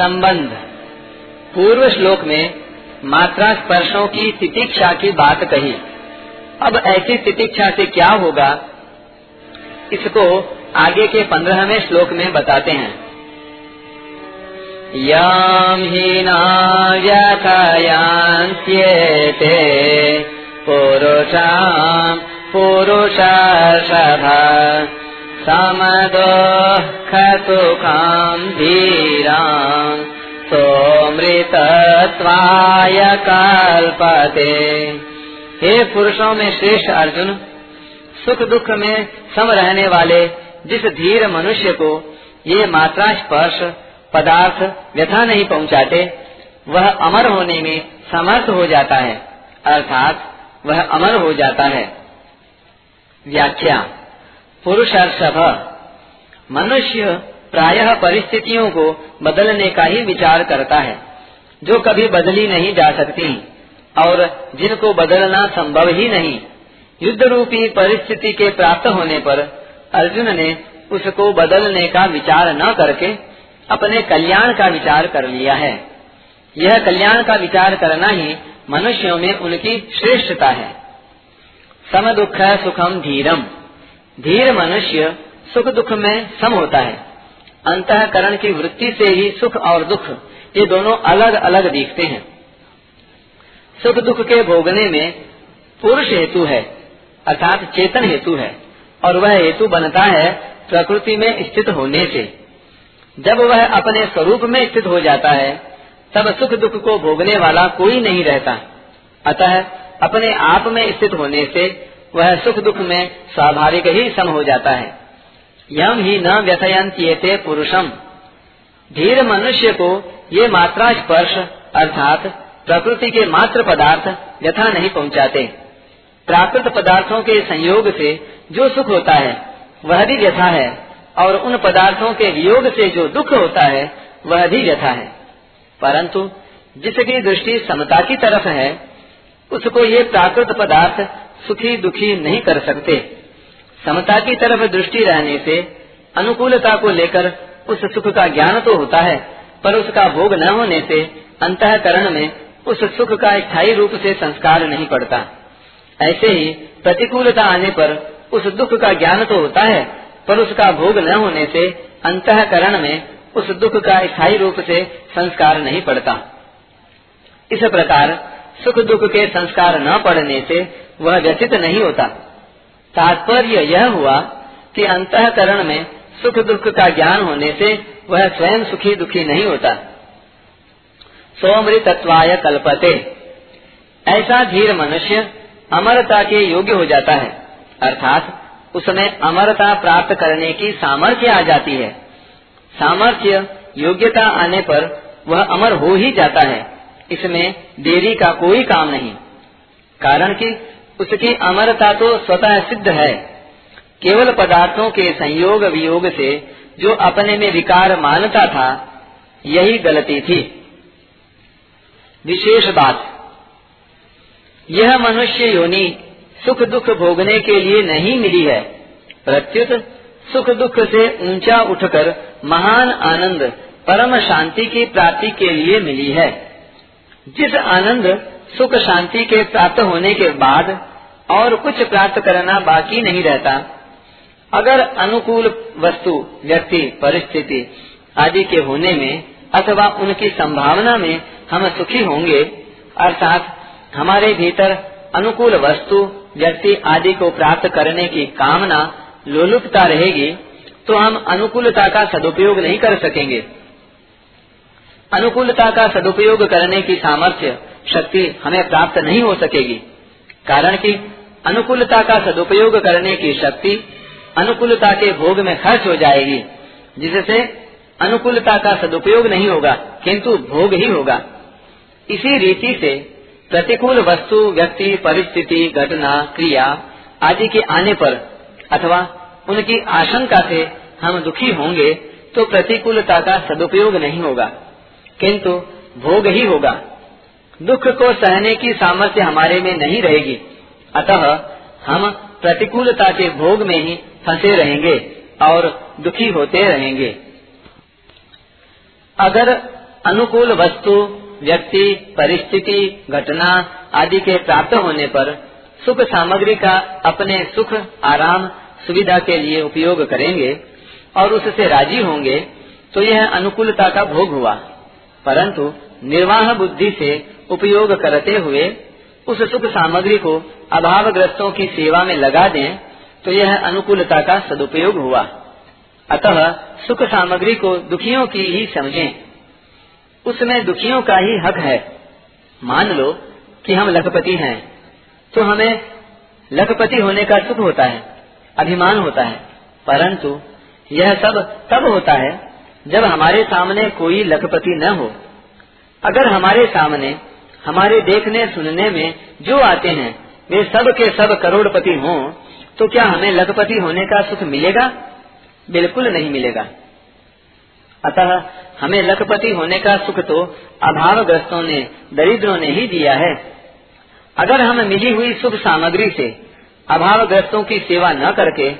संबंध। पूर्व श्लोक में मात्रा स्पर्शों की तितिक्षा की बात कही। अब ऐसी तितिक्षा से क्या होगा? इसको आगे के पंद्रहवें श्लोक में बताते हैं। याम हीना व्यथयांत्येते पुरुषाम पुरुषर्षभ। समदुःखसुखाम् धीराम् सोमृतत्वाय कल्पते। हे पुरुषों में श्रेष्ठ अर्जुन, सुख दुख में सम रहने वाले जिस धीर मनुष्य को ये मात्रा स्पर्श पदार्थ व्यथा नहीं पहुंचाते, वह अमर होने में समर्थ हो जाता है, अर्थात वह अमर हो जाता है। व्याख्या पुरुषार्षभ मनुष्य प्रायः परिस्थितियों को बदलने का ही विचार करता है, जो कभी बदली नहीं जा सकती, और जिनको बदलना संभव ही नहीं। युद्ध रूपी परिस्थिति के प्राप्त होने पर अर्जुन ने उसको बदलने का विचार न करके अपने कल्याण का विचार कर लिया है। यह कल्याण का विचार करना ही मनुष्यों में उनकी श्रेष्ठता है। सम दुख सुखम धीरम। धीर मनुष्य सुख दुख में सम होता है। अंतकरण की वृत्ति से ही सुख और दुख, ये दोनों अलग अलग दिखते हैं। सुख दुख के भोगने में पुरुष हेतु है, अर्थात चेतन हेतु है, और वह हेतु बनता है प्रकृति में स्थित होने से। जब वह अपने स्वरूप में स्थित हो जाता है, तब सुख दुख को भोगने वाला कोई नहीं रहता। अतः अपने आप में स्थित होने से वह सुख दुख में स्वाभाविक ही सम हो जाता है। यम ही न व्यथयंत्येते पुरुषम। धीर मनुष्य को ये मात्रा स्पर्श, अर्थात प्रकृति के मात्र पदार्थ, व्यथा नहीं पहुंचाते। प्राकृत पदार्थों के संयोग से जो सुख होता है, वह भी व्यथा है, और उन पदार्थों के वियोग से जो दुख होता है, वह भी व्यथा है। परंतु जिसकी दृष्टि समता की तरफ़ है, उसको ये प्राकृत पदार्थ सुखी दुखी नहीं कर सकते। समता की तरफ़ दृष्टि रहने से अनुकूलता को लेकर उस सुख का ज्ञान तो होता है, पर उसका भोग न होने से अंतकरण में उस सुख का स्थायी रूप से संस्कार नहीं पड़ता। ऐसे ही प्रतिकूलता आने पर उस दुख का ज्ञान तो होता है, पर उसका भोग न होने से अंतकरण में उस दुख का स्थायी रूप से संस्कार नहीं पड़ता। इस प्रकार सुख दुख के संस्कार न पड़ने से वह व्यथित नहीं होता। तात्पर्य यह हुआ कि अंतकरण में सुख दुख का ज्ञान होने से वह स्वयं सुखी दुखी नहीं होता। सोमृतत्वाय कल्पते। ऐसा धीर मनुष्य अमरता के योग्य हो जाता है। अर्थात उसमें अमरता प्राप्त करने की सामर्थ्य आ जाती है। सामर्थ्य योग्यता आने पर वह अमर हो ही जाता है। इसमें देरी का कोई काम नहीं। कारण कि उसकी अमरता तो स्वतः सिद्ध है। केवल पदार्थों के संयोग वियोग से जो अपने में विकार मानता था, यही गलती थी। विशेष बात, यह मनुष्य योनि सुख दुख भोगने के लिए नहीं मिली है। प्रत्युत सुख दुख से ऊँचा उठकर महान आनंद, परम शांति की प्राप्ति के लिए मिली है। जिस आनंद सुख शांति के प्राप्त होने के बाद और कुछ प्राप्त करना बाकी नहीं रहता। अगर अनुकूल वस्तु, व्यक्ति, परिस्थिति आदि के होने में अथवा उनकी संभावना में हम सुखी होंगे, अर्थात हमारे भीतर अनुकूल वस्तु, व्यक्ति आदि को प्राप्त करने की कामना लोलुपता रहेगी तो हम अनुकूलता का सदुपयोग नहीं कर सकेंगे। अनुकूलता का सदुपयोग करने की सामर्थ्य शक्ति हमें प्राप्त नहीं हो सकेगी। कारण कि अनुकूलता का सदुपयोग करने की शक्ति अनुकूलता के भोग में खर्च हो जाएगी, जिससे अनुकूलता का सदुपयोग नहीं होगा, किंतु भोग ही होगा। इसी रीति से प्रतिकूल वस्तु, व्यक्ति, परिस्थिति, घटना, क्रिया आदि के आने पर अथवा उनकी आशंका से हम दुखी होंगे तो प्रतिकूलता का सदुपयोग नहीं होगा, किंतु भोग ही होगा। दुख को सहने की सामर्थ्य हमारे में नहीं रहेगी। अतः हम प्रतिकूलता के भोग में ही फंसे रहेंगे और दुखी होते रहेंगे। अगर अनुकूल वस्तु, व्यक्ति, परिस्थिति, घटना आदि के प्राप्त होने पर सुख सामग्री का अपने सुख, आराम, सुविधा के लिए उपयोग करेंगे और उससे राज़ी होंगे तो यह अनुकूलता का भोग हुआ। परंतु निर्वाह बुद्धि से उपयोग करते हुए उस सुख सामग्री को अभावग्रस्तों की सेवा में लगा दें तो यह अनुकूलता का सदुपयोग हुआ। अतः सुख सामग्री को दुखियों की ही समझें। उसमें दुखियों का ही हक है। मान लो कि हम लखपति हैं तो हमें लखपति होने का सुख होता है, अभिमान होता है, परंतु यह सब तब होता है जब हमारे सामने कोई लखपति न हो। अगर हमारे सामने हमारे देखने सुनने में जो आते हैं, वे सब के सब करोड़पति हों तो क्या हमें लखपति होने का सुख मिलेगा? बिल्कुल नहीं मिलेगा। अतः हमें लखपति होने का सुख तो अभावग्रस्तों ने, दरिद्रों ने ही दिया है। अगर हम मिली हुई सुख सामग्री से अभावग्रस्तों की सेवा न करके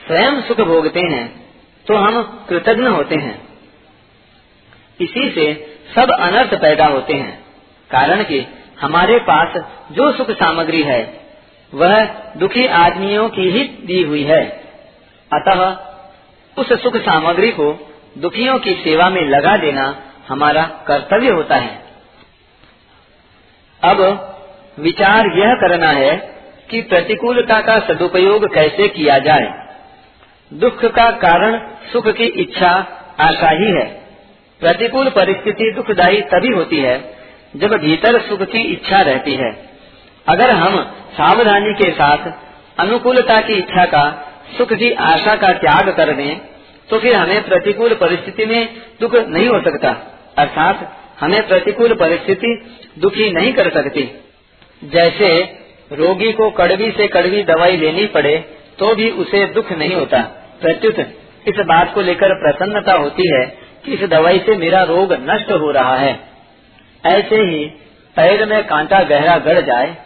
स्वयं सुख भोगते हैं तो हम कृतज्ञ होते हैं। इसी से सब अनर्थ पैदा होते हैं। कारण कि हमारे पास जो सुख सामग्री है, वह दुखी आदमियों की ही दी हुई है। अतः उस सुख सामग्री को दुखियों की सेवा में लगा देना हमारा कर्तव्य होता है। अब विचार यह करना है कि प्रतिकूलता का सदुपयोग कैसे किया जाए। दुख का कारण सुख की इच्छा आशा ही है। प्रतिकूल परिस्थिति दुखदायी तभी होती है जब भीतर सुख की इच्छा रहती है। अगर हम सावधानी के साथ अनुकूलता की इच्छा का, सुख की आशा का त्याग कर दें तो फिर हमें प्रतिकूल परिस्थिति में दुख नहीं हो सकता। अर्थात हमें प्रतिकूल परिस्थिति दुखी नहीं कर सकती। जैसे रोगी को कड़वी से कड़वी दवाई लेनी पड़े तो भी उसे दुख नहीं होता। प्रत्युत, इस बात को लेकर प्रसन्नता होती है कि इस दवाई से मेरा रोग नष्ट हो रहा है। ऐसे ही पैर में कांटा गहरा गड़ जाए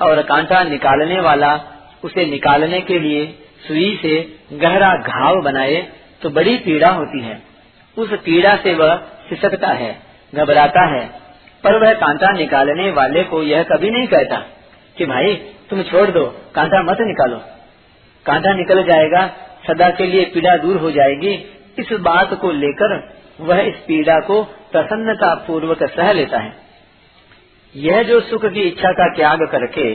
और कांटा निकालने वाला उसे निकालने के लिए सुई से गहरा घाव बनाए तो बड़ी पीड़ा होती है। उस पीड़ा से वह सिसकता है, घबराता है, पर वह कांटा निकालने वाले को यह कभी नहीं कहता कि भाई, तुम छोड़ दो, कांटा मत निकालो। कांटा निकल जाएगा, सदा के लिए पीड़ा दूर हो जाएगी। इस बात को लेकर वह इस पीड़ा को प्रसन्नता पूर्वक सह लेता है। यह जो सुख की इच्छा का त्याग करके,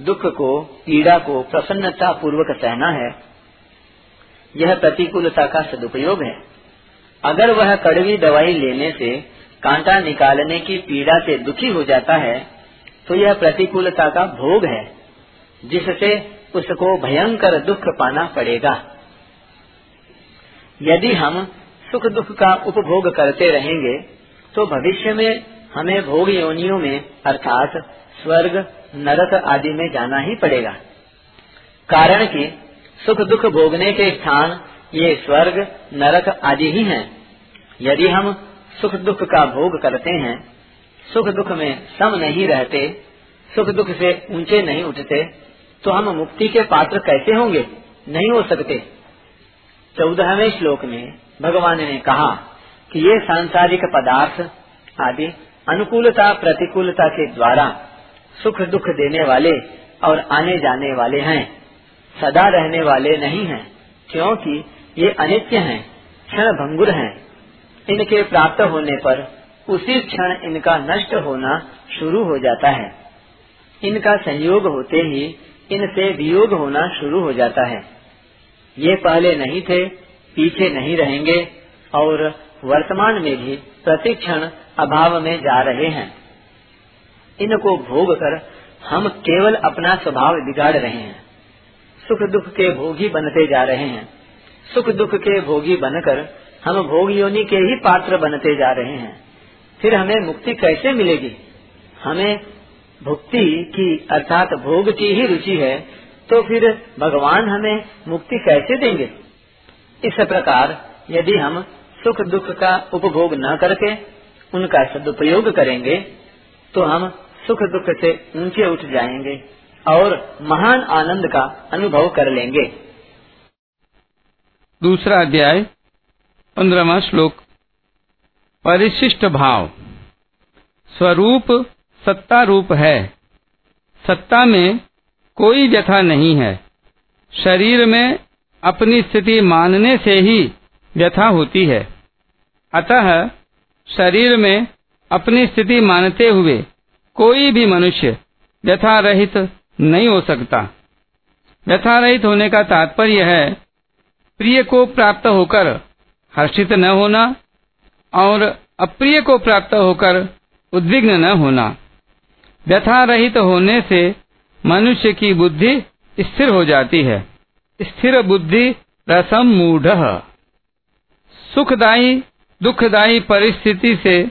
दुख को, पीड़ा को प्रसन्नता पूर्वक सहना है, यह प्रतिकूलता का सदुपयोग है। अगर वह कड़वी दवाई लेने से कांटा निकालने की पीड़ा से दुखी हो जाता है तो यह प्रतिकूलता का भोग है, जिससे उसको भयंकर दुख पाना पड़ेगा। यदि हम सुख दुख का उपभोग करते रहेंगे तो भविष्य में हमें भोग योनियों में, अर्थात स्वर्ग, नरक आदि में जाना ही पड़ेगा। कारण कि सुख दुख भोगने के स्थान ये स्वर्ग, नरक आदि ही हैं। यदि हम सुख दुख का भोग करते हैं सुख दुख में सम नहीं रहते सुख दुख से ऊँचे नहीं उठते तो हम मुक्ति के पात्र कैसे होंगे? नहीं हो सकते। चौदहवें श्लोक में भगवान ने कहा कि ये सांसारिक पदार्थ आदि अनुकूलता, प्रतिकूलता के द्वारा सुख दुख देने वाले और आने जाने वाले हैं। सदा रहने वाले नहीं हैं, क्योंकि ये अनित्य हैं क्षण भंगुर हैं। इनके प्राप्त होने पर उसी क्षण इनका नष्ट होना शुरू हो जाता है। इनका संयोग होते ही इनसे वियोग होना शुरू हो जाता है। ये पहले नहीं थे पीछे नहीं रहेंगे और वर्तमान में भी प्रतिक्षण अभाव में जा रहे हैं। इनको भोग कर हम केवल अपना स्वभाव बिगाड़ रहे हैं। सुख दुख के भोगी बनते जा रहे हैं। सुख दुख के भोगी बनकर हम भोग योनि के ही पात्र बनते जा रहे हैं। फिर हमें मुक्ति कैसे मिलेगी? हमें भुक्ति की अर्थात भोग की ही रुचि है तो फिर भगवान हमें मुक्ति कैसे देंगे? इस प्रकार यदि हम सुख दुख का उपभोग न करके उनका सदुपयोग करेंगे तो हम सुख दुख से ऊँचे उठ जाएँगे और महान आनंद का अनुभव कर लेंगे। दूसरा अध्याय, पंद्रहवा श्लोक। परिशिष्ट भाव। स्वरूप सत्ता रूप है। सत्ता में कोई व्यथा नहीं है। शरीर में अपनी स्थिति मानने से ही व्यथा होती है। अतः शरीर में अपनी स्थिति मानते हुए कोई भी मनुष्य व्यथा रहित नहीं हो सकता। व्यथा रहित होने का तात्पर्य है, प्रिय को प्राप्त होकर हर्षित न होना और अप्रिय को प्राप्त होकर उद्विग्न न होना। व्यथा रहित होने से मनुष्य की बुद्धि स्थिर हो जाती है। स्थिर बुद्धि रसम मूढ़। सुखदायी, दुखदायी परिस्थिति से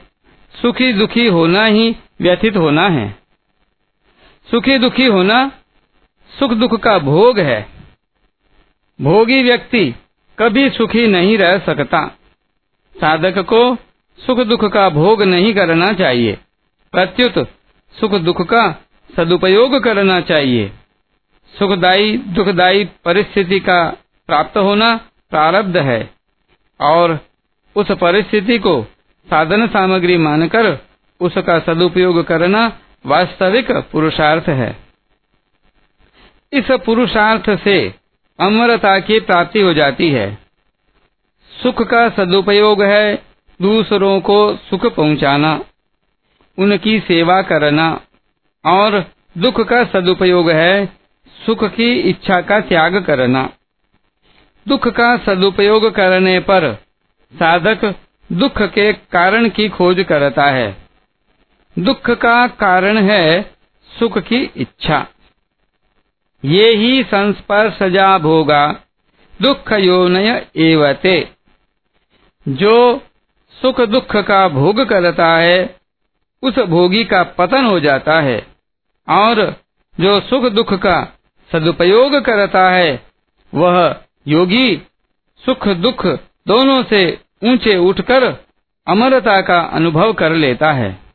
सुखी दुखी होना ही व्यथित होना है। सुखी दुखी होना सुख दुख का भोग है। भोगी व्यक्ति कभी सुखी नहीं रह सकता। साधक को सुख दुख का भोग नहीं करना चाहिए। प्रत्युत सुख दुख का सदुपयोग करना चाहिए। सुखदायी, दुखदायी परिस्थिति का प्राप्त होना प्रारब्ध है। और उस परिस्थिति को साधन सामग्री मानकर उसका सदुपयोग करना वास्तविक पुरुषार्थ है। इस पुरुषार्थ से अमरता की प्राप्ति हो जाती है। सुख का सदुपयोग है दूसरों को सुख पहुंचाना, उनकी सेवा करना, और दुख का सदुपयोग है सुख की इच्छा का त्याग करना। दुख का सदुपयोग करने पर साधक दुख के कारण की खोज करता है। दुख का कारण है सुख की इच्छा। ये ही संस्पर्शजा भोगा दुख योनय एवते। जो सुख दुख का भोग करता है, उस भोगी का पतन हो जाता है और जो सुख दुख का सदुपयोग करता है। वह योगी सुख दुख दोनों से ऊँचे उठकर अमरता का अनुभव कर लेता है।